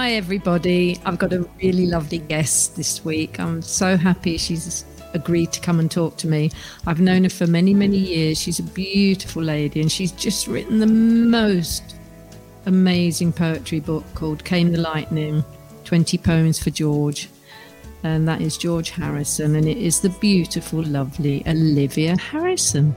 Hi, everybody. I've got a really lovely guest this week. I'm so happy she's agreed to come and talk to me. I've known her for many, many years. She's a beautiful lady and she's just written the most amazing poetry book called Came the Lightning 20 Poems for George. And that is George Harrison, and it is the beautiful, lovely Olivia Harrison.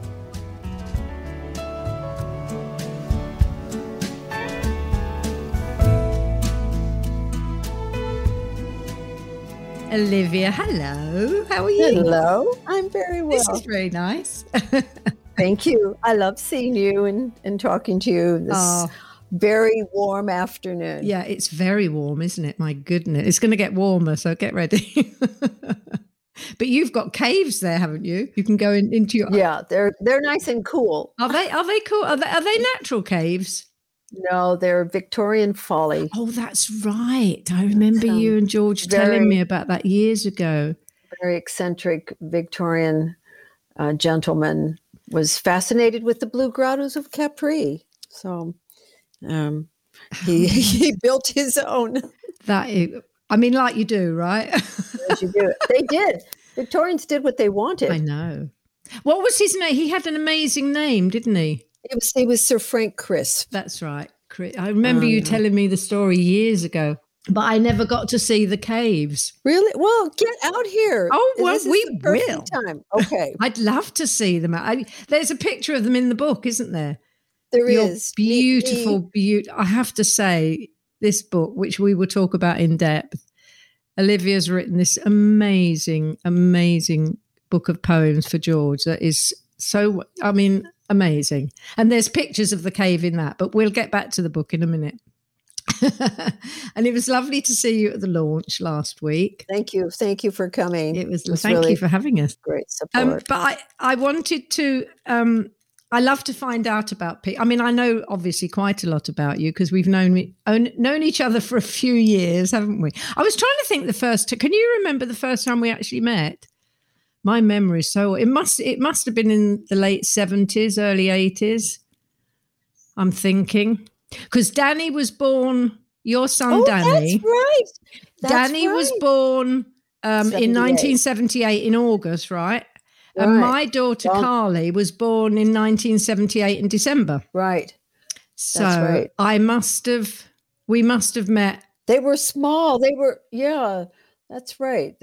Olivia, hello. How are you? Hello. I'm very well. This is very nice. Thank you. I love seeing you and, and talking to you this oh. very warm afternoon. Yeah, it's very warm, isn't it? My goodness. It's going to get warmer, so get ready. but you've got caves there, haven't you? You can go in, into your Yeah, they're they're nice and cool. Are they are they cool? Are they, are they natural caves? No, they're Victorian folly. Oh, that's right. I remember um, you and George very, telling me about that years ago. Very eccentric Victorian uh, gentleman was fascinated with the blue grottos of Capri. So um, he he built his own. That is, I mean, like you do, right? you do. They did. Victorians did what they wanted. I know. What was his name? He had an amazing name, didn't he? It was it was Sir Frank Crisp. That's right. I remember you um, telling me the story years ago, but I never got to see the caves. Really? Well, get out here. Oh, well, we will. Time. Okay. I'd love to see them. I, there's a picture of them in the book, isn't there? There You're is Beautiful, beautiful. I have to say, this book, which we will talk about in depth, Olivia's written this amazing, amazing book of poems for George that is so, I mean, amazing. And there's pictures of the cave in that, but we'll get back to the book in a minute. and it was lovely to see you at the launch last week. Thank you. Thank you for coming. It was, it was thank really you for having us. Great um, support. Um, but I, I wanted to um, I love to find out about people. I mean, I know obviously quite a lot about you because we've known known each other for a few years, haven't we? I was trying to think the first. Can you remember the first time we actually met? My memory is so it must it must have been in the late 70s early 80s i'm thinking because danny was born your son oh, danny that's right that's danny right. was born um, in 1978 in august right Right. And my daughter well, Carly was born in 1978 in December. Right. So right. I must have, we must have met. They were small. They were, yeah. That's right.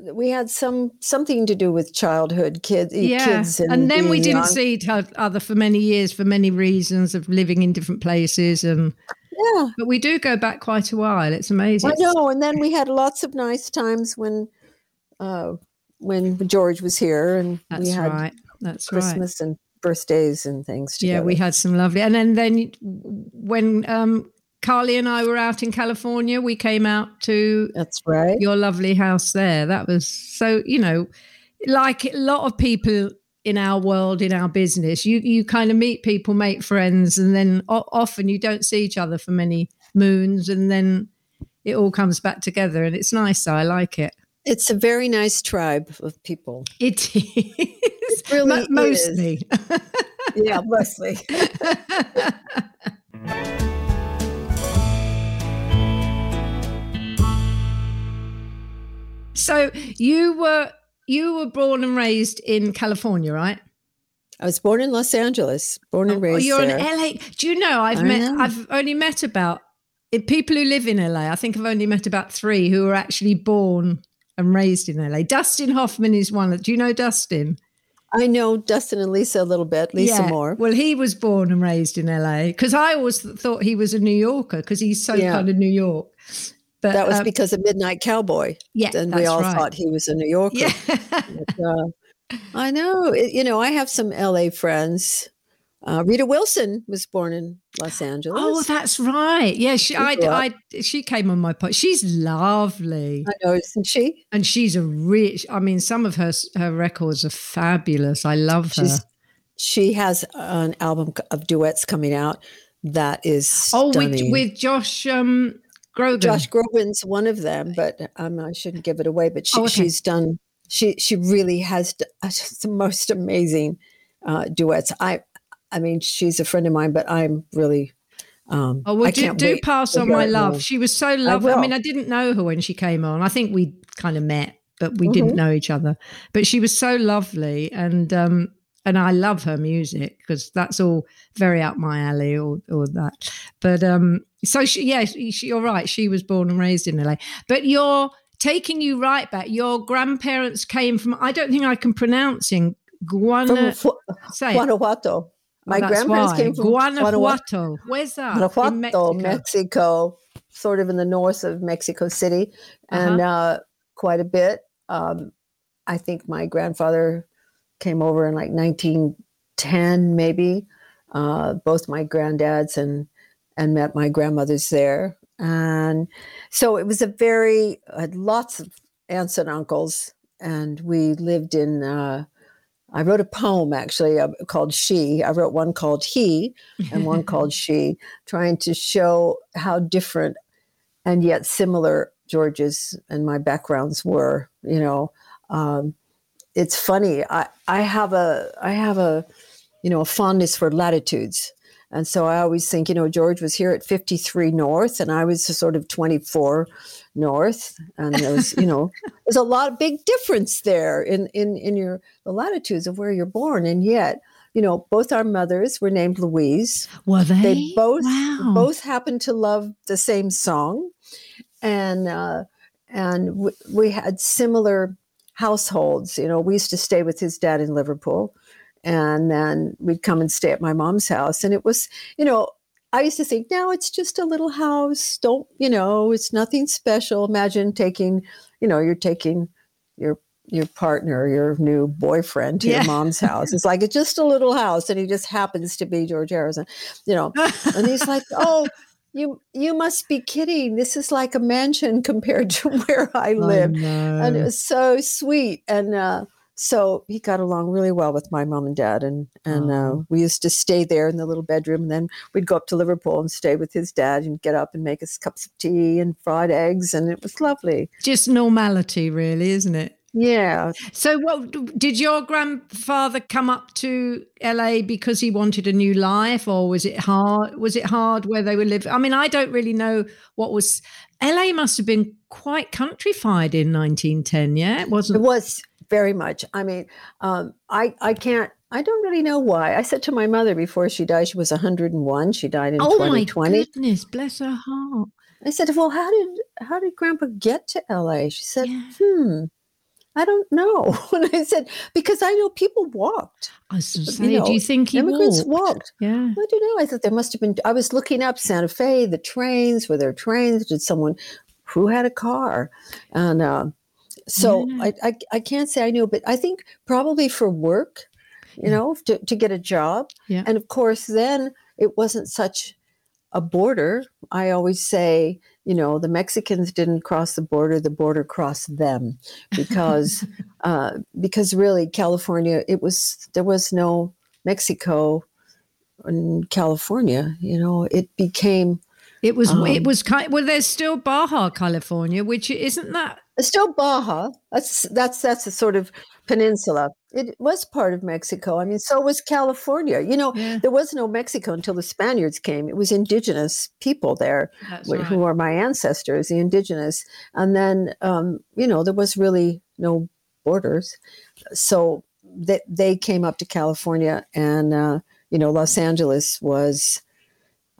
We had some something to do with childhood kids. Yeah, kids and, and then we didn't young. see each other for many years for many reasons of living in different places and. Yeah, but we do go back quite a while. It's amazing. I know, and then we had lots of nice times when, uh, when George was here, and That's we had right. That's Christmas right. and birthdays and things. Together. Yeah, we had some lovely, and then then when um, Carly and I were out in California. We came out to that's right your lovely house there. That was so you know, like a lot of people in our world, in our business, you you kind of meet people, make friends, and then o- often you don't see each other for many moons, and then it all comes back together, and it's nice. I like it. It's a very nice tribe of people. It is. It really M- mostly. yeah, mostly. So you were you were born and raised in California, right? I was born in Los Angeles, born and oh, raised. You're there. in LA. Do you know I've I met know. I've only met about eh, people who live in LA. I think I've only met about three who were actually born and raised in LA. Dustin Hoffman is one. Do you know Dustin? I know Dustin and Lisa a little bit. Lisa yeah. more. Well, he was born and raised in LA because I always thought he was a New Yorker because he's so Yeah. kind of New York. But that was um, because of Midnight Cowboy. yeah, and we all right. thought he was a New Yorker. Yeah. But, uh, I know. It- you know, I have some LA friends. Uh, Rita Wilson was born in Los Angeles. Oh, that's right. Yeah, she, I. I, she came on my pod. She's lovely, I know, isn't she? and she's a rich. I mean, some of her her records are fabulous. I love her. She's, she has an album of duets coming out that is oh, with, with Josh um, Groban. Josh Groban's one of them, but um, I shouldn't give it away. But she, Oh, okay. she's done. She she really has uh, the most amazing uh, duets. I I mean, she's a friend of mine, but I'm really Um, Oh, well, I do, do pass on my love. more. She was so lovely. I, will. mean, I didn't know her when she came on. I think we kind of met, but we Mm-hmm. didn't know each other. But she was so lovely, and um, and I love her music because that's all very up my alley, or or that. But um, so she, yeah, she, you're right. She was born and raised in LA. But you're taking you right back. Your grandparents came from. I don't think I can pronounce in From Guana. Fu- say. Guanajuato. My Oh, grandparents why. came from Guanajuato, Guanajuato. Where's that? Guanajuato, Mexico. sort of in the north of Mexico City, and uh, quite a bit. Um, I think my grandfather came over in like 1910, maybe. Uh, both my granddads and and met my grandmothers there, and so it was a very I had lots of aunts and uncles, and we lived in. Uh, I wrote a poem actually uh, called She. I wrote one called He and one called She, trying to show how different and yet similar George's and my backgrounds were. You know, um, it's funny. I, I have a I have a you know a fondness for latitudes, and so I always think you know George was here at 53 north, and I was sort of 24 north, and there was you know there's a lot of big difference there in in in your the latitudes of where you're born, and yet. You know, both our mothers were named Louise. Were they? They both Wow. both happened to love the same song, and uh, and w- we had similar households. You know, we used to stay with his dad in Liverpool, and then we'd come and stay at my mom's house. And it was, you know, I used to think, now it's just a little house. Don't, you know, it's nothing special. Imagine taking, you know, you're taking your your partner, your new boyfriend to Yeah. your mom's house. It's like it's just a little house, and he just happens to be George Harrison, you know. And he's like, "Oh, you you must be kidding. This is like a mansion compared to where I live." And it was so sweet. And uh, so he got along really well with my mom and dad, and and uh, Oh. we used to stay there in the little bedroom. And then we'd go up to Liverpool and stay with his dad, and get up and make us cups of tea and fried eggs, and it was lovely. Just normality, really, isn't it? Yeah, So, what did your grandfather come up to LA because he wanted a new life, or was it hard? Was it hard where they were living? I mean, I don't really know what was. LA must have been quite countrified in 1910. Yeah, it wasn't. It was very much. I mean, um, I I can't. I don't really know why. I said to my mother before she died, she was 101. She died in Oh my 2020. goodness, bless her heart. I said, "Well, how did how did Grandpa get to LA?" She said, Yeah. "Hmm, I don't know." And I said, "Because I know people walked. I was going to You say, know, do you think he Immigrants walked? walked. Yeah. I don't know. I thought there must have been. I was looking up Santa Fe, the trains. Were there trains? Did someone who had a car? And uh, so Yeah. I, I I can't say I knew, but I think probably for work, you Yeah. know, to, to get a job. Yeah. And of course, then it wasn't such a border. I always say, you know, the Mexicans didn't cross the border; the border crossed them, because uh, because really California, it was there was no Mexico in California. You know, it became It was. Um, it was kind. Well, there's still Baja California, which isn't that. It's still Baja. That's that's that's a sort of peninsula. It was part of Mexico. I mean, so was California. You know, Yeah, there was no Mexico until the Spaniards came. It was indigenous people there. wh- who are my ancestors, the indigenous. And then, um, you know, there was really no borders. So they, they came up to California, and, uh, you know, Los Angeles was.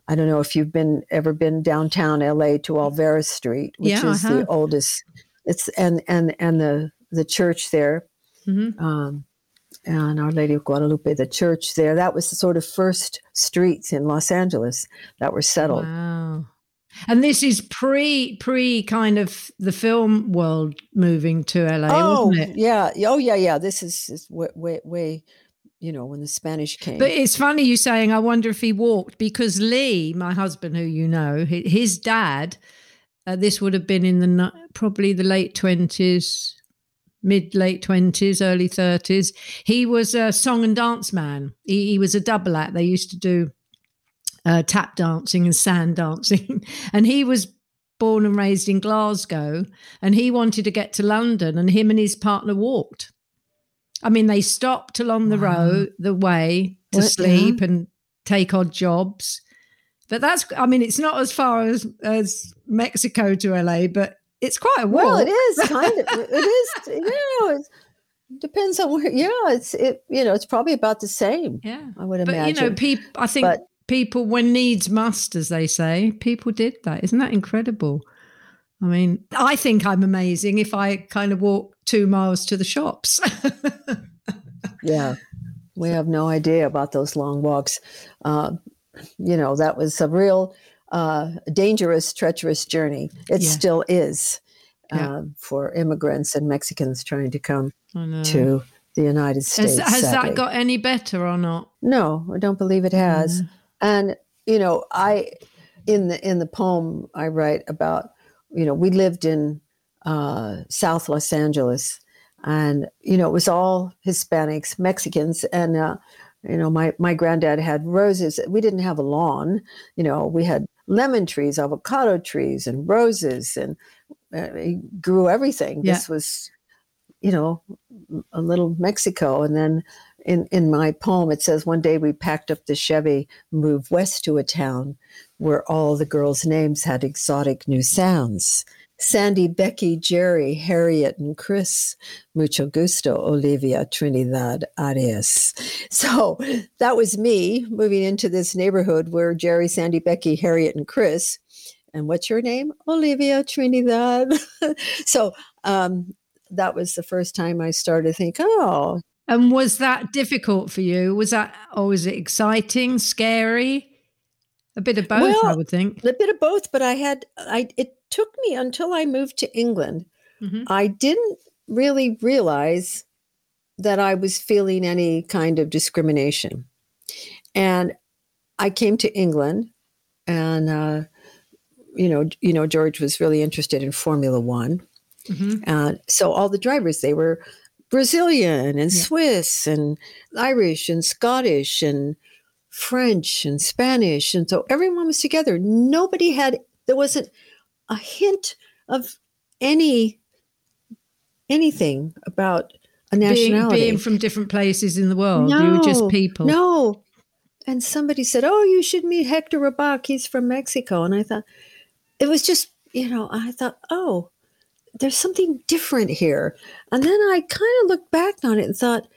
I don't know if you've been ever been downtown LA to Olvera Street, which Yeah, is the oldest. It's and and and the the church there, Mhm. um, and Our Lady of Guadalupe, the church there. That was the sort of first streets in Los Angeles that were settled. Wow. And this is pre pre kind of the film world moving to LA, Oh wasn't it? yeah, oh yeah, yeah. This is, is way, way, way, you know, when the Spanish came. But it's funny you saying, I wonder if he walked because Lee, my husband, who you know, his dad, uh, this would have been in the probably the late 20s, mid late 20s, early 30s. He was a song and dance man. He, he was a double act. They used to do uh, tap dancing and sand dancing. and he was born and raised in Glasgow and he wanted to get to London and him and his partner walked. I mean, they stopped along the Wow. road, the way to What- sleep and take odd jobs. But that's, I mean, it's not as far as as Mexico to LA, but it's quite a walk. Well, it is kind of. it is. You know, it depends on where. Yeah, it's it. You know, it's probably about the same. Yeah, I would but imagine. you know, people. I think But- people, when needs must, as they say, people did that. Isn't that incredible? I mean, I think I'm amazing if I kind of walk two miles to the shops. yeah, we have no idea about those long walks. Uh, you know, that was a real uh, dangerous, treacherous journey. It Yeah. still is Yeah. uh, for immigrants and Mexicans trying to come to the United States. Has, has that got any better or not? No, I don't believe it has. Mm. And you know, I in the in the poem I write about, you know, we lived in uh, South Los Angeles, and you know, it was all Hispanics, Mexicans, and uh, you know, my my granddad had roses. We didn't have a lawn. You know, we had lemon trees, avocado trees, and roses, and uh, he grew everything. Yeah. This was, you know, a little Mexico, and then in, in my poem, it says, One day we packed up the Chevy, moved west to a town where all the girls' names had exotic new sounds. Sandy, Becky, Jerry, Harriet, and Chris. Mucho gusto, Olivia, Trinidad, Arias. So that was me moving into this neighborhood where Jerry, Sandy, Becky, Harriet, and Chris. And what's your name? Olivia Trinidad. so um, that was the first time I started to think, oh, And was that difficult for you? Was that, or was it exciting, scary? A bit of both, I would think. a bit of both but i had i it took me until i moved to england Mhm. i didn't really realize that i was feeling any kind of discrimination and i came to england and uh, you know you know george was really interested in formula one Mhm. and so all the drivers they were brazilian and Yeah. swiss and irish and scottish and french and spanish and so everyone was together. Nobody had there wasn't a hint of any anything about a Being, nationality. being from different places in the world, you were just people. no. And somebody said oh you should meet hector rebaque he's from mexico. And i thought it was just you know i thought oh there's something different here. And then i kind of looked back on it and thought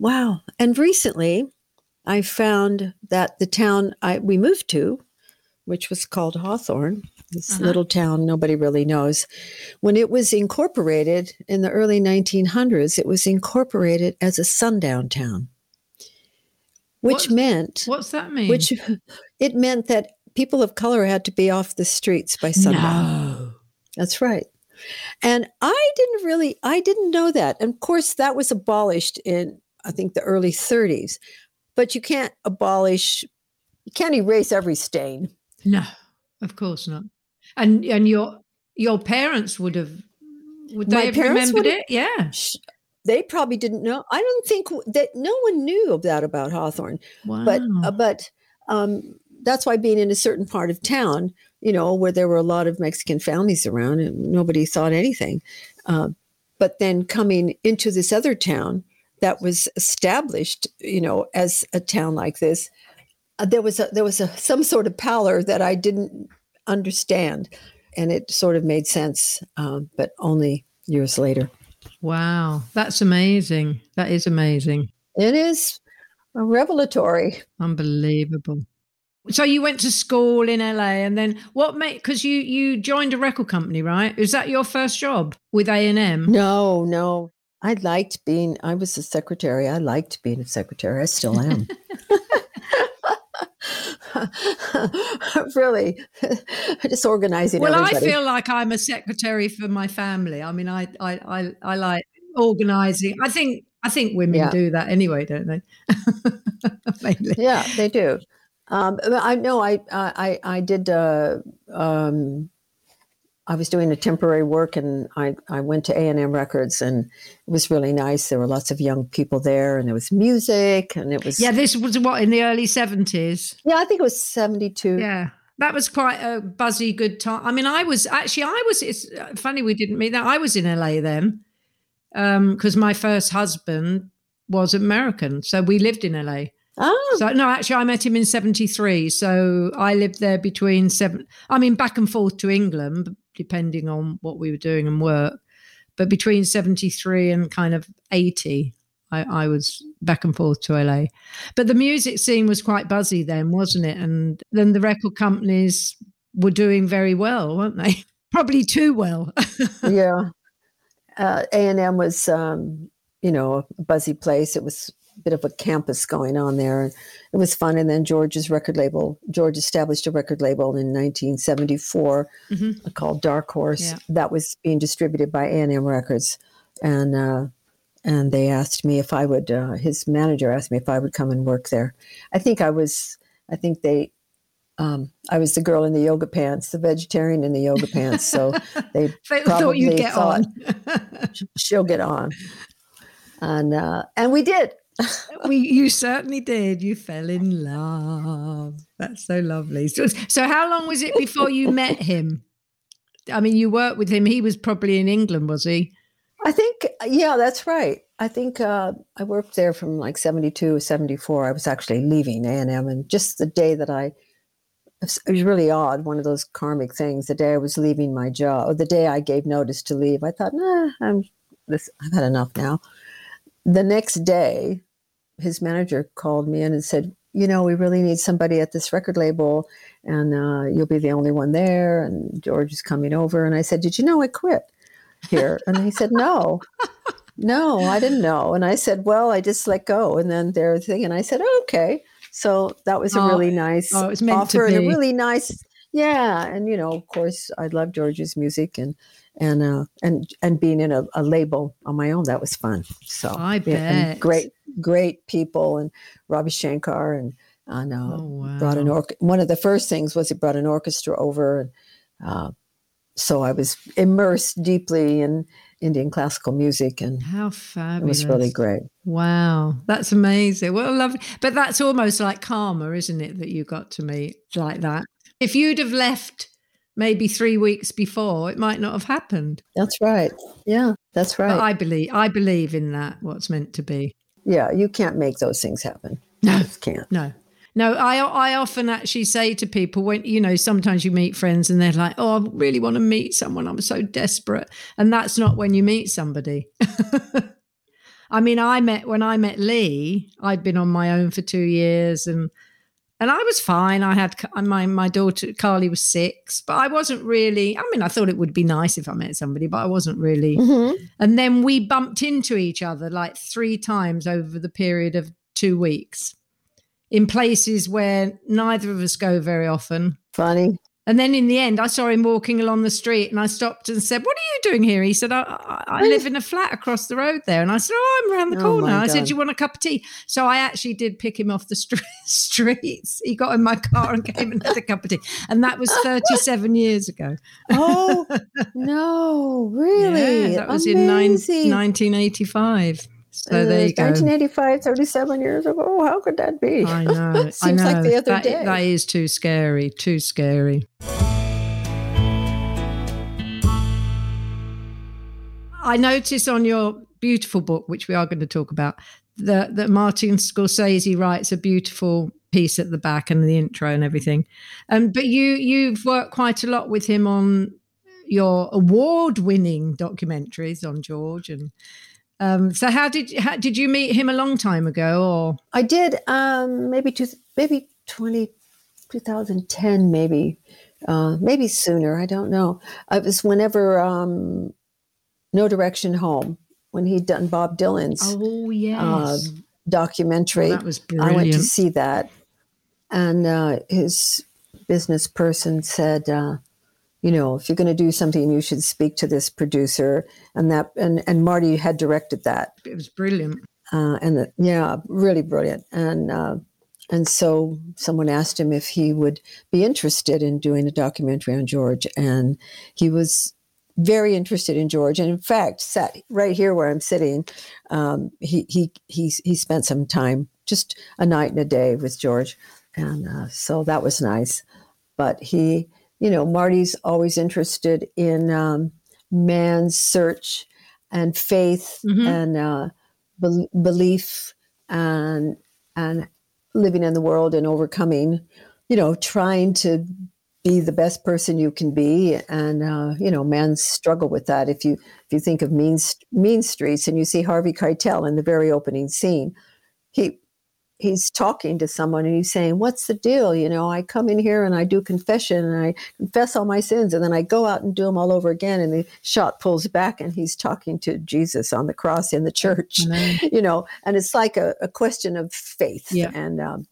wow. And recently i found that the town I, we moved to which was called hawthorne this Uh-huh. little town nobody really knows when it was incorporated in the early 1900s it was incorporated as a sundown town which What- meant What's that mean? which it meant that people of color had to be off the streets by sundown no. that's right. And I didn't really, I didn't know that. And of course, that was abolished in, I think, the early 30s. But you can't abolish, you can't erase every stain. No, of course not. And and your your parents would have would they My have remembered it? Yeah. Sh- They probably didn't know. I don't think that no one knew of that about Hawthorne. Wow. But, uh, but um, that's why being in a certain part of town, you know, where there were a lot of Mexican families around and nobody thought anything. Uh, but then coming into this other town that was established, you know, as a town like this, uh, there was a, there was a, some sort of pallor that I didn't understand, and it sort of made sense, um, but only years later. wow. That's amazing. That is amazing. It is revelatory. Unbelievable. So you went to school in LA and then what made because you you joined a record company, right? Is that your first job with A and M? No, no. I liked being, I was a secretary. I liked being a secretary. I still am. really, just organizing Well, I feel like I'm a secretary for my family. I mean, I I I, I like organizing. I think I think women Yeah. do that anyway, don't they? Mainly. yeah, they do. Um, I know I, I, I did, uh, um, I was doing a temporary work and I, I went to A&M Records and it was really nice. There were lots of young people there and there was music and it was, Yeah, this was what in the early seventies. yeah I think it was 72. Yeah. That was quite a buzzy, good time. I mean, I was actually, I was, it's uh, funny we didn't meet that. I was in LA then because my first husband was American. So we lived in LA. Oh, So no, actually, I met him in '73. So I lived there between seven. I mean, back and forth to England, depending on what we were doing and work. But between '73 and kind of '80, I, I was back and forth to LA. But the music scene was quite buzzy then, wasn't it? And then the record companies were doing very well, weren't they? Probably too well. yeah. Uh, A&M was, um, you know, a buzzy place. It was bit of a campus going on there. It was fun. And then George's record label, George established a record label in 1974 Mhm. called Dark Horse. Yeah. That was being distributed by A&M Records. And, uh, and they asked me if I would, uh, his manager asked me if I would come and work there. I think I was, I think they, um, I was the girl in the yoga pants, the vegetarian in the yoga pants. So they They thought you'd get thought- on. she'll get on. And uh, and we did. we, you certainly did. You fell in love. That's so lovely. So, so, how long was it before you met him? I mean, you worked with him. He was probably in England, was he? I think yeah, that's right. I think uh, I worked there from like 72 74. I was actually leaving A&M and just the day that I it was really odd, one of those karmic things. The day I was leaving my job, or the day I gave notice to leave, I thought, nah, I'm this I've had enough now. The next day, his manager called me in and said, you know, we really need somebody at this record label, and uh, you'll be the only one there. And George is coming over. And I said, Did you know I quit here? And he said, No, no, I didn't know. And I said, Well, I just let go. And then they're thing. And I said, oh, Okay. So that was a Oh, really nice oh, it was meant to offer and a really nice, yeah. And you know, of course, I love George's music and and uh, and and being in a, a label on my own that was fun. So I yeah, bet. great great people and Ravi Shankar and and uh, Oh, wow. brought an orc. One of the first things was he brought an orchestra over, and uh, so I was immersed deeply in Indian classical music, and How it fabulous. was really great. Wow, that's amazing. What a lovely, but that's almost like karma, isn't it? That you got to meet like that. If you'd have left maybe three weeks before, it might not have happened. That's right. Yeah, that's right. But I believe, I believe in that. What's meant to be. yeah, you can't make those things happen. No. You just can't. No, no. I I often actually say to people when you know sometimes you meet friends and they're like, oh, I really want to meet someone. I'm so desperate, and that's not when you meet somebody. I mean, I met when I met Lee. I'd been on my own for two years, and and I was fine. I had my my daughter Carly was six, but I wasn't really. I mean, I thought it would be nice if I met somebody, but I wasn't really. Mhm. And then we bumped into each other like three times over the period of two weeks in places where neither of us go very often. Funny. And then in the end, I saw him walking along the street and I stopped and said, What are you doing here? He said, I, I, I live in a flat across the road there. And I said, Oh, I'm around the Oh, corner. my I said, Do you want a cup of tea? So I actually did pick him off the stre- streets. He got in my car and came and had a cup of tea. And that was 37 years ago. Oh no, really? Yeah, that was in nine, 1985. So there you go. 1985, 37 years ago. How could that be? I know. I Seems know. like the other That- day. That is too scary. Too scary. I notice on your beautiful book, which we are going to talk about, that that Martin Scorsese writes a beautiful piece at the back and the intro and everything. Um, but you you've worked quite a lot with him on your award-winning documentaries on George and. Um, so how did how, did you meet him a long time ago or I did um, maybe two, maybe 20, 2010, maybe, uh, maybe sooner. I don't know. It was whenever um, No Direction Home, when he'd done Bob Dylan's Oh yes, uh, documentary. that was I went to see that, and uh, his business person said, uh, "You know, if you're going to do something, you should speak to this producer." And that, and and Marty had directed that, It was brilliant. uh, and the, yeah, really brilliant. And uh, and so someone asked him if he would be interested in doing a documentary on George, and he was very interested in George. And in fact, sat right here where I'm sitting. Um, he he he he spent some time, just a night and a day with George, and uh, so that was nice. But he, you know, Marty's always interested in um, man's search and faith Mhm. and uh, bel belief and and living in the world and overcoming, you know, trying to be the best person you can be and uh, you know men struggle with that if you if you think of mean mean streets and you see harvey keitel in the very opening scene he he's talking to someone and he's saying what's the deal you know i come in here and i do confession and i confess all my sins and then i go out and do them all over again and the shot pulls back and he's talking to jesus on the cross in the church you know and it's like a, a question of faith yeah. and um,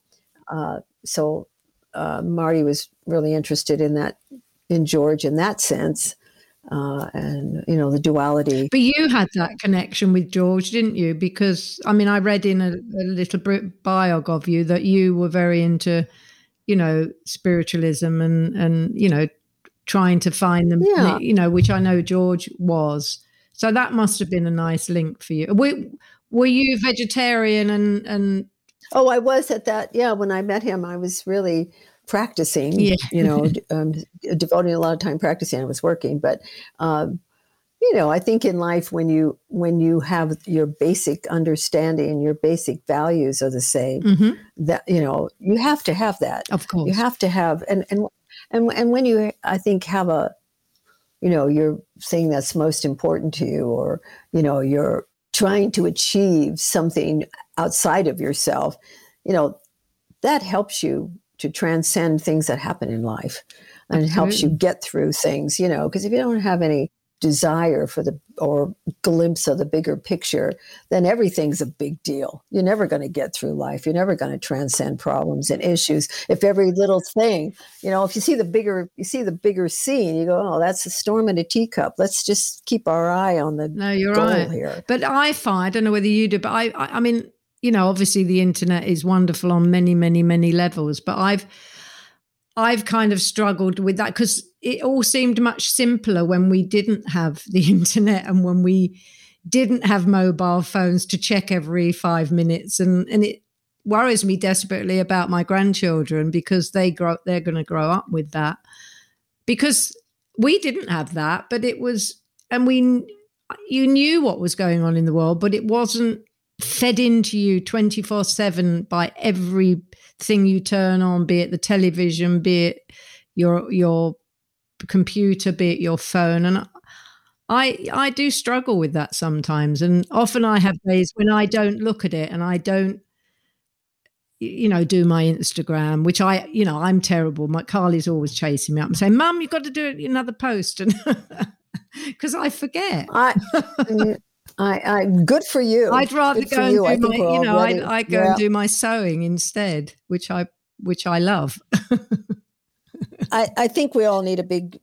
uh, so uh, Marty was really interested in that in George in that sense. Uh, and you know the duality. But you had that connection with George, didn't you? Because I mean, I read in a, a little biog of you that you were very into, you know, spiritualism and and you know, trying to find them. Yeah. You know, which I know George was. So that must have been a nice link for you. Were, were you vegetarian and and Oh, I was at that. Yeah, when I met him, I was really practicing. Yeah. you know, um, devoting a lot of time practicing. I was working, but um, you know, I think in life when you when you have your basic understanding, your basic values are the same. mm-hmm. That you know, you have to have that. of course You have to have, and and and and when you, I think, have a, you know, your thing that's most important to you, or you know, you're trying to achieve something outside of yourself, you know, that helps you to transcend things that happen in life and Absolutely. helps you get through things, you know, because if you don't have any desire for the or glimpse of the bigger picture, then everything's a big deal. You're never going to get through life. You're never going to transcend problems and issues. If every little thing, you know, if you see the bigger, you see the bigger scene, you go, oh, that's a storm in a teacup. Let's just keep our eye on the no, you're goal right. here. But I find, I don't know whether you do, but I, I, I mean, you know, obviously the internet is wonderful on many, many, many levels. But I've, I've kind of struggled with that because it all seemed much simpler when we didn't have the internet and when we didn't have mobile phones to check every five minutes, and and it worries me desperately about my grandchildren because they grow they're going to grow up with that because we didn't have that, but it was, and we you knew what was going on in the world, but it wasn't fed into you 24 7 by everything you turn on be it the television be it your your computer be it your phone. And i i do struggle with that sometimes. And often i have days when i don't look at it and i don't you know do my instagram which i you know i'm terrible. My carly's always chasing me up and saying mum you've got to do another post. And because i forget. I, I, I, good for you. I'd rather go and you. Do think my, you know, I, I go yeah. and do my sewing instead, which I, which I love. I, I think we all need a big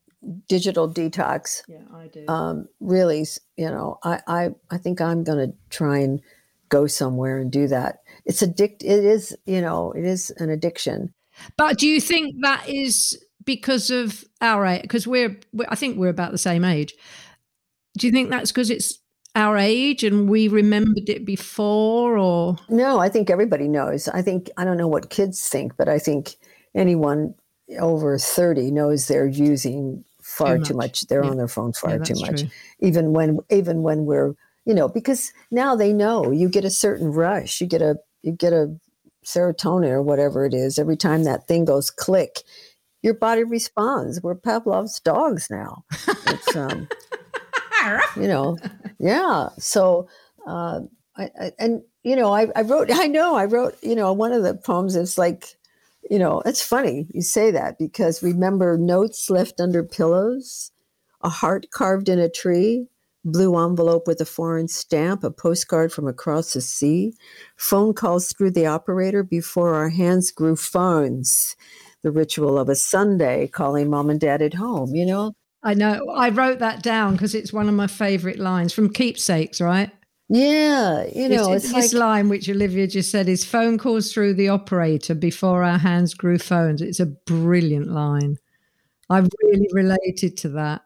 digital detox. yeah, I do. Um, really, you know, I, I, I think I'm going to try and go somewhere and do that. It's addict. It is, you know, it is an addiction. but do you think that is because of our age? Because we're, we I think we're about the same age. Do you think that's because it's our age and we remembered it before, or No, I think everybody knows. I think I don't know what kids think, but I think anyone over 30 knows they're using far too much. much. They're Yeah. on their phone far Yeah, too much. true. Even when even when we're, you know, because now they know you get a certain rush. You get a you get a serotonin or whatever it is every time that thing goes click. Your body responds. We're Pavlov's dogs now. It's um you know yeah. So uh I, I and you know I, I wrote i know i wrote you know one of the poems is like you know it's funny you say that because remember notes left under pillows a heart carved in a tree blue envelope with a foreign stamp a postcard from across the sea phone calls through the operator before our hands grew phones the ritual of a sunday calling mom and dad at home you know I know I wrote that down because it's one of my favourite lines from Keepsakes, right? yeah you know it's, it's, this like line which Olivia just said is phone calls through the operator before our hands grew phones. It's a brilliant line. I really related to that.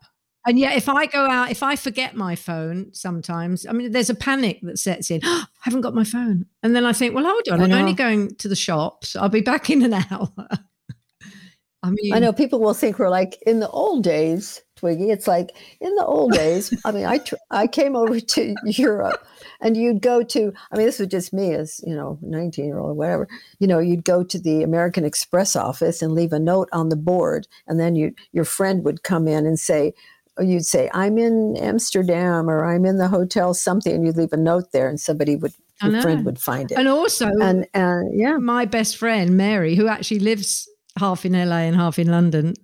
And yet, if I go out, if I forget my phone sometimes, I mean, there's a panic that sets in. Oh, I haven't got my phone. And then I think, well, hold on, I'm only going to the shops. I'll be back in an hour. I mean, I know people will think we're like in the old days, Twiggy. It's like in the old days. I mean, I tr- I came over to Europe, and you'd go to. I mean, this was just me as you know, nineteen year old or whatever. You know, you'd go to the American Express office and leave a note on the board, and then you your friend would come in and say. You'd say, I'm in Amsterdam or I'm in the hotel something, and you'd leave a note there, and somebody would, your friend would find it. And also, and, and yeah, my best friend, Mary, who actually lives half in LA and half in London,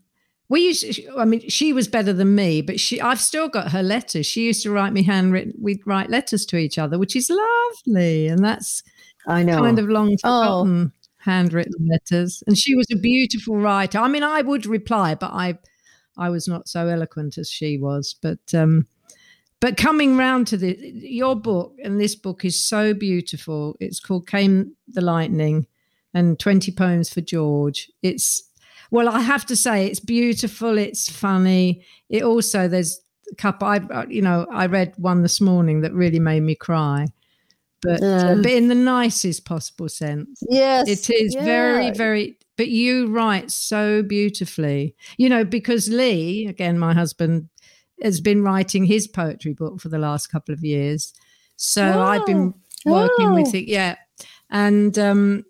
we used i mean she was better than me but she i've still got her letters. She used to write me handwritten we'd write letters to each other which is lovely. And that's i know. kind of long forgotten oh. handwritten letters. And she was a beautiful writer. I mean i would reply but i i was not so eloquent as she was. But um but coming round to the your book and this book is so beautiful. It's called came the lightning and 20 poems for george it's well, I have to say it's beautiful. It's funny. It also there's a couple. I uh, you know I read one this morning that really made me cry, but uh, but in the nicest possible sense. Yes, it is yeah. very very. But you write so beautifully. You know because Lee again, my husband has been writing his poetry book for the last couple of years. So oh. I've been working oh. with it. Yeah, and um,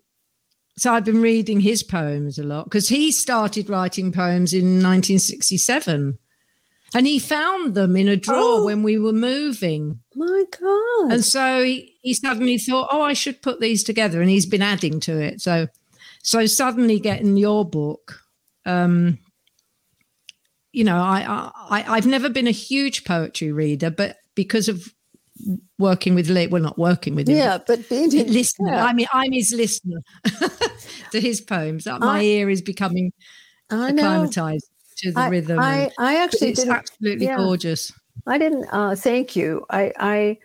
so I've been reading his poems a lot because he started writing poems in 1967 and he found them in a drawer oh, when we were moving. My God. And so he, he suddenly thought, oh, I should put these together. And he's been adding to it. So, so suddenly getting your book, um, you know, I, I, I've never been a huge poetry reader, but because of working with Lee. Well, not working with him. Yeah, but being listener. Yeah. I mean, I'm his listener to his poems. Uh, my I, ear is becoming acclimatized to the I, rhythm. I, I actually it's absolutely yeah. gorgeous. I didn't. Uh, thank you. I, I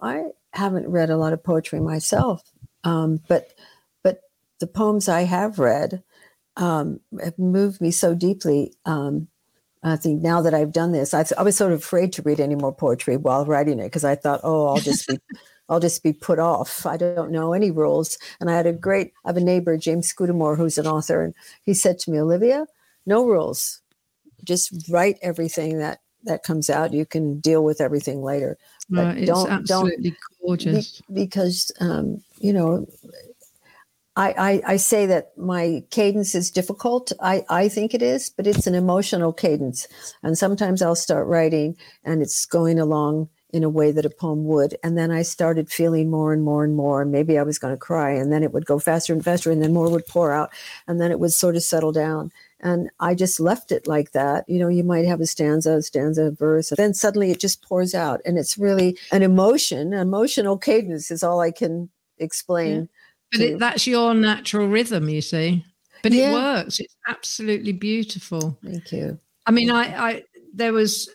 I haven't read a lot of poetry myself, um, but but the poems I have read um, have moved me so deeply. Um, I think now that I've done this, I, I, was sort of afraid to read any more poetry while writing it because I thought, oh, I'll just be, I'll just be put off. I don't know any rules. And I had a great, I have a neighbor, James Scudamore, who's an author, and he said to me, Olivia, no rules, just write everything that that comes out. You can deal with everything later. But it's don't, absolutely don't, gorgeous be, because um, you know I, I, I, say that my cadence is difficult. I, I think it is, but it's an emotional cadence. And sometimes I'll start writing and it's going along in a way that a poem would. And then I started feeling more and more and more. And maybe I was going to cry. And then it would go faster and faster. And then more would pour out. And then it would sort of settle down. And I just left it like that. You know, you might have a stanza, a stanza, a verse. And then suddenly it just pours out. And it's really an emotion, emotional cadence is all I can explain. Yeah but it, that's your natural rhythm, you see. But yeah. it works. It's absolutely beautiful. Thank you. I mean, I, I there was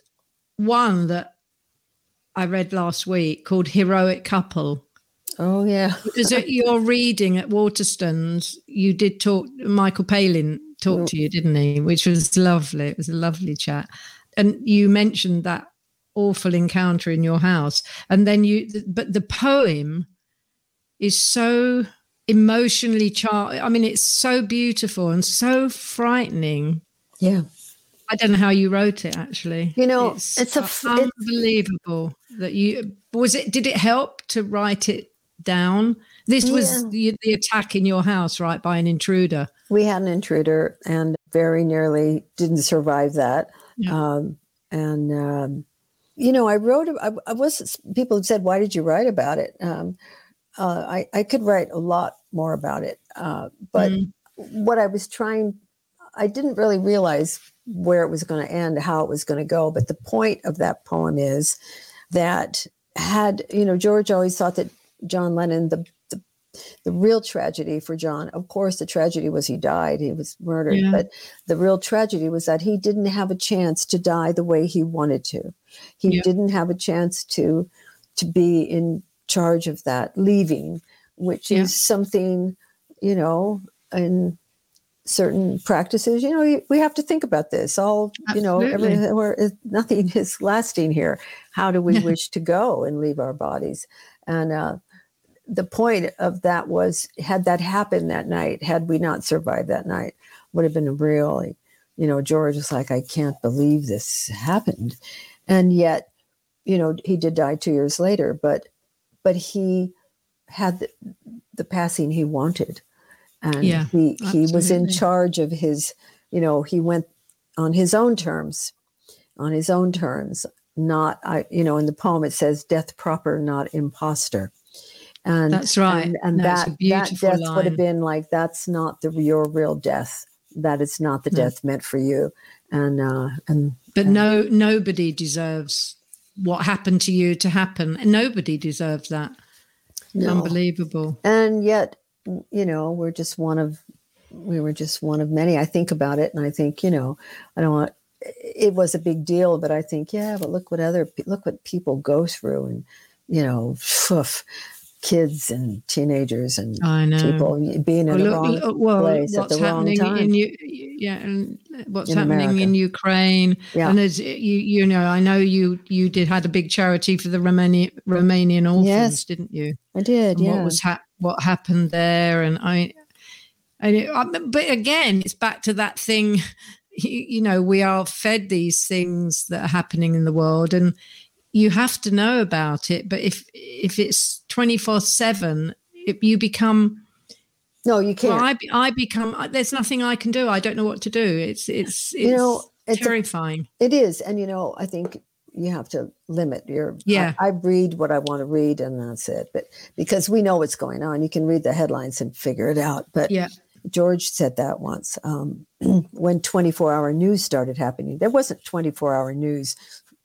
one that I read last week called Heroic Couple. Oh yeah. because at your reading at Waterstones, you did talk. Michael Palin talked oh. to you, didn't he? Which was lovely. It was a lovely chat, and you mentioned that awful encounter in your house, and then you. But the poem is so emotionally charged. I mean, it's so beautiful and so frightening. Yeah. I don't know how you wrote it actually. You know, it's, it's a unbelievable it's, that you was it did it help to write it down? This was the, the, attack in your house, right, by an intruder. We had an intruder and very nearly didn't survive that. Yeah. Um, and um, you know, I wrote. I, I was. People said, "Why did you write about it?" Um, uh, I, I could write a lot more about it. Uh, but mm. what I was trying, I didn't really realize where it was going to end, how it was going to go. But the point of that poem is that had, you know, George always thought that John Lennon, the, the, the real tragedy for John, of course, the tragedy was he died, he was murdered. Yeah. But the real tragedy was that he didn't have a chance to die the way he wanted to. He yeah. didn't have a chance to to be in charge of that leaving, which yeah. is something, you know, in certain practices, you know, we have to think about this. All, Absolutely. you know, every, nothing is lasting here. How do we wish to go and leave our bodies? And uh, the point of that was, had that happened that night, had we not survived that night, would have been really you know, George was like, I can't believe this happened. And yet, you know, he did die two years later, but but he had the, the passing he wanted. And Yeah, he he was in charge of his, you know, he went on his own terms, on his own terms, not I, you know, in the poem it says death proper, not imposter. And That's right. and, and That's that that death would have been like that's not the your real death that is not the No. death meant for you and uh and But no, nobody deserves what happened to you to happen. Nobody deserves that. no. Unbelievable. and yet you know we're just one of we were just one of many i think about it and i think you know i don't want it was a big deal but i think yeah but look what other look what people go through and you know phew, kids and teenagers and people being in Well, the wrong look- well, place at what's the wrong happening time. in you? Yeah, and uh, what's In happening America. in Ukraine? Yeah. And as you, you know, I know you you did had a big charity for the Romanian Romanian orphans, Yes. didn't you? i did and yeah what was hap- what happened there and i and it, I, but again it's back to that thing you, you know we are fed these things that are happening in the world and you have to know about it but if if it's 24 7 if you become no you can't well, I, I become there's nothing i can do i don't know what to do it's it's, it's You know, it's a- terrifying It is, and you know, I think you have to limit your. Yeah. I, I read what I want to read, and that's it. But because we know what's going on, you can read the headlines and figure it out. But yeah George said that once um, when 24 hour news started happening. There wasn't 24 hour news,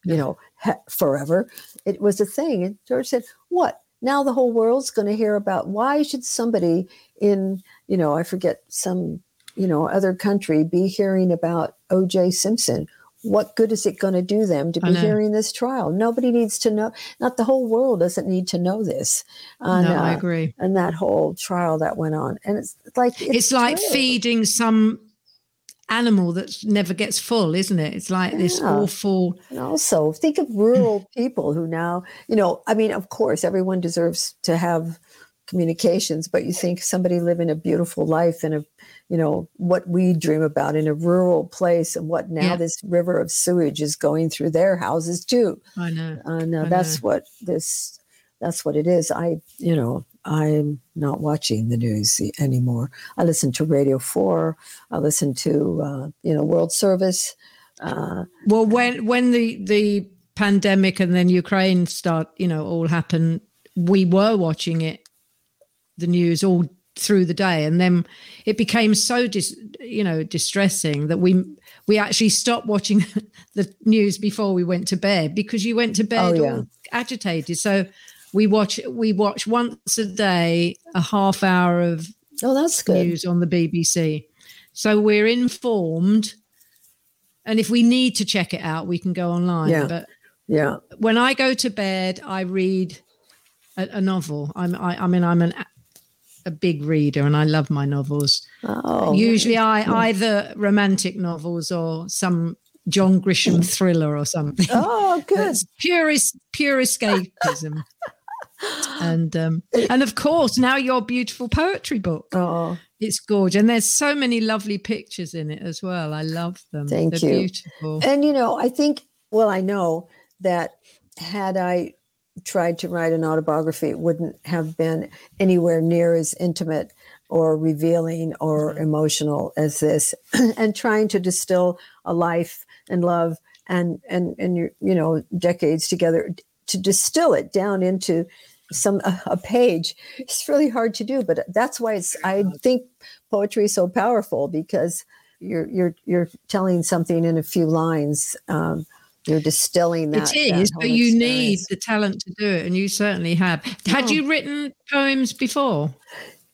you know, he- forever. It was a thing. And George said, What? Now the whole world's going to hear about why should somebody in, you know, I forget some, you know, other country be hearing about OJ Simpson? What good is it going to do them to be hearing this trial? Nobody needs to know. Not the whole world doesn't need to know this. And, no i uh, agree and that whole trial that went on. And it's like it's, like true. feeding some animal that never gets full isn't it it's like this awful And also think of rural people who now, you know, I mean, of course, everyone deserves to have communications, but you think somebody living a beautiful life in a, you know, what we dream about in a rural place and what now Yeah. this river of sewage is going through their houses too. i know And uh, I that's what this, that's what it is. I, you know, I'm not watching the news anymore. I listen to Radio 4. I listen to, uh, you know, World Service. Uh, well when when the the pandemic and then ukraine start you know all happened we were watching it the news all through the day and then it became so dis, you know distressing that we we actually stopped watching the news before we went to bed because you went to bed Oh, yeah. all agitated so we watch we watch once a day a half hour of oh, that's good. news on the BBC. So we're informed. And if we need to check it out, we can go online. Yeah. But Yeah. when I go to bed, I read a, a novel. I'm, I, I mean, I'm an, a big reader and I love my novels. Oh, Usually, I hmm. either romantic novels or some John Grisham thriller or something. Oh, good. It's pure, pure escapism. And um, and of course, now your beautiful poetry book. Oh, It's gorgeous. And there's so many lovely pictures in it as well. I love them. Thank They're you. beautiful. and you know, I think, well, I know that had I tried to write an autobiography, it wouldn't have been anywhere near as intimate or revealing or emotional as this. and trying to distill a life and love and and and your you know decades together to distill it down into some a, a page it's really hard to do but that's why it's i think poetry is so powerful because you're you're you're telling something in a few lines um, you're distilling that it that is, whole but you need the talent to do it, and you certainly have. Had Oh. you written poems before?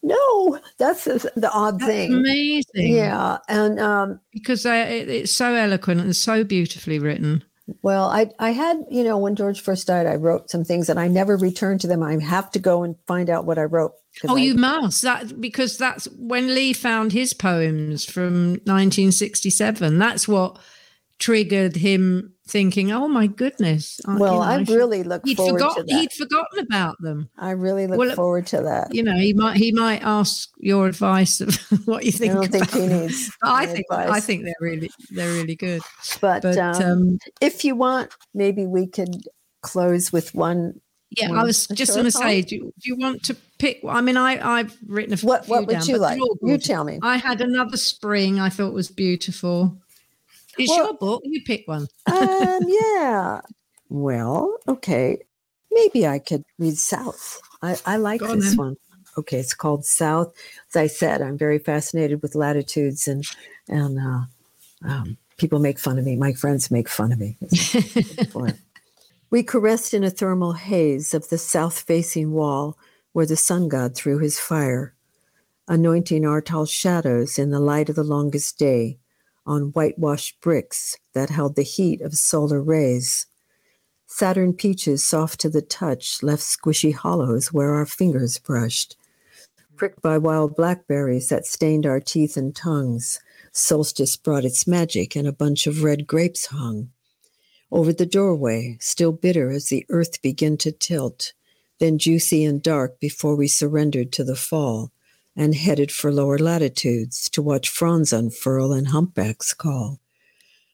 no that's the, the odd That's thing amazing. yeah and um, because uh, it, it's so eloquent and so beautifully written. Well, I I had you know when George first died, I wrote some things and I never returned to them. I have to go and find out what I wrote. Oh, I- you must that because that's when Leigh found his poems from 1967. That's what triggered him thinking, "Oh my goodness!" Well, you know, I, I really look he'd forward forgot, to that. He'd forgotten about them. I really look well, forward to that. You know, he might he might ask your advice of what you think. I don't think he needs. I think advice. I think they're really they're really good. But, but um, um, if you want, maybe we could close with one. Yeah, one, I was just going to say, do you, do you want to pick? I mean, I I've written a what few what would down, you like? You tell me. I had another spring. I thought was beautiful. It's well, your book. You pick one. um, yeah. Well, okay. Maybe I could read South. I, I like this on, one. Okay, it's called South. As I said, I'm very fascinated with latitudes and and uh, um, people make fun of me. My friends make fun of me. we caressed in a thermal haze of the south-facing wall where the sun god threw his fire, anointing our tall shadows in the light of the longest day on whitewashed bricks that held the heat of solar rays. Saturn peaches, soft to the touch, left squishy hollows where our fingers brushed. Pricked by wild blackberries that stained our teeth and tongues, solstice brought its magic and a bunch of red grapes hung. Over the doorway, still bitter as the earth began to tilt, then juicy and dark before we surrendered to the fall, and headed for lower latitudes to watch fronds unfurl and humpbacks call.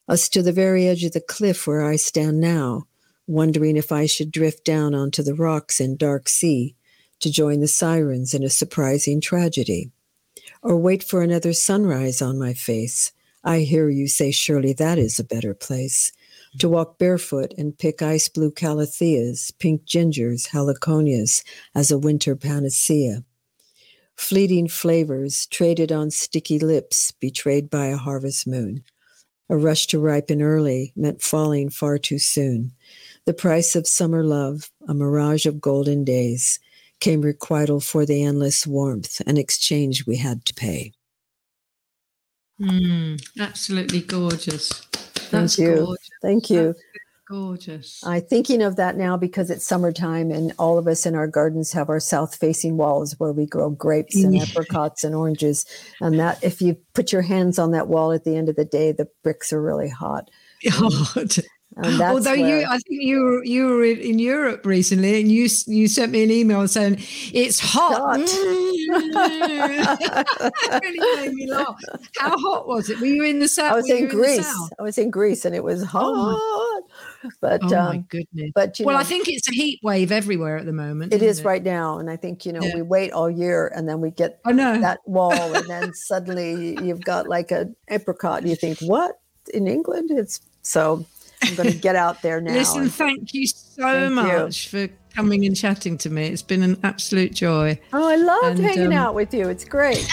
Us to the very edge of the cliff where I stand now, wondering if I should drift down onto the rocks in dark sea to join the sirens in a surprising tragedy, or wait for another sunrise on my face. I hear you say, surely that is a better place. To walk barefoot and pick ice blue calatheas, pink gingers, heliconias as a winter panacea fleeting flavors traded on sticky lips betrayed by a harvest moon. A rush to ripen early meant falling far too soon. The price of summer love, a mirage of golden days, came requital for the endless warmth, an exchange we had to pay. Mm, absolutely gorgeous. That's Thank you. Gorgeous. Thank you. Gorgeous. I'm thinking of that now because it's summertime and all of us in our gardens have our south facing walls where we grow grapes and apricots and oranges. And that, if you put your hands on that wall at the end of the day, the bricks are really hot. Although where, you, I think you were you were in Europe recently, and you you sent me an email saying it's hot. hot. really made me laugh. How hot was it? Were you in the south? I was in Greece. In I was in Greece, and it was oh. hot. Oh but oh um, my goodness! But well, know, I think it's a heat wave everywhere at the moment. It is it? right now, and I think you know yeah. we wait all year, and then we get I know. that wall, and then suddenly you've got like an apricot, and you think, what in England? It's so I'm going to get out there now. Listen, thank you so thank much you. for coming and chatting to me. It's been an absolute joy. Oh, I loved and, hanging um, out with you. It's great.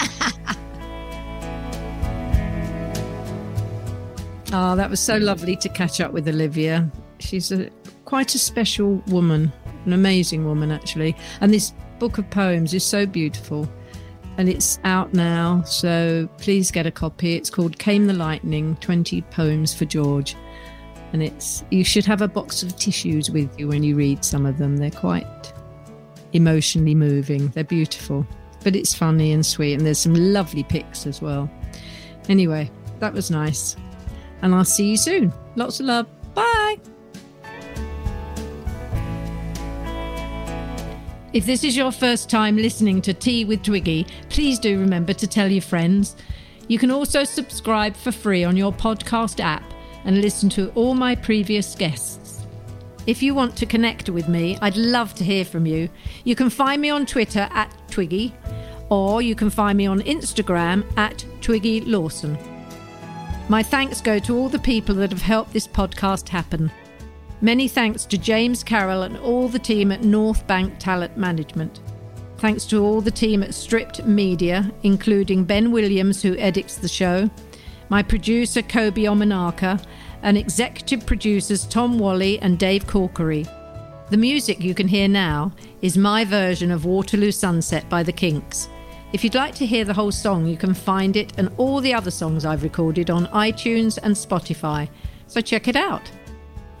oh, that was so lovely to catch up with Olivia. She's a quite a special woman, an amazing woman actually. And this book of poems is so beautiful. And it's out now, so please get a copy. It's called Came the Lightning 20 Poems for George and it's you should have a box of tissues with you when you read some of them. They're quite emotionally moving. They're beautiful, but it's funny and sweet, and there's some lovely pics as well. Anyway, that was nice, and I'll see you soon. Lots of love. Bye. If this is your first time listening to Tea with Twiggy, please do remember to tell your friends. You can also subscribe for free on your podcast app and listen to all my previous guests. If you want to connect with me, I'd love to hear from you. You can find me on Twitter at Twiggy, or you can find me on Instagram at Twiggy Lawson. My thanks go to all the people that have helped this podcast happen. Many thanks to James Carroll and all the team at North Bank Talent Management. Thanks to all the team at Stripped Media, including Ben Williams, who edits the show, my producer Kobi Omenaka, and executive producers Tom Whalley and Dave Corkery. The music you can hear now is my version of Waterloo Sunset by the Kinks. If you'd like to hear the whole song, you can find it and all the other songs I've recorded on iTunes and Spotify, so check it out.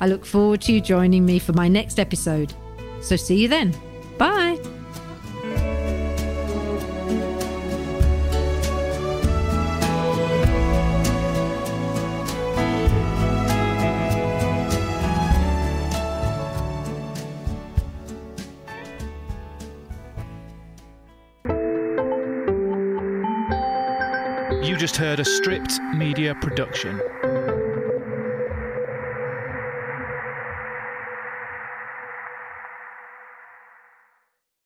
I look forward to you joining me for my next episode. So see you then. Bye. You just heard a stripped media production.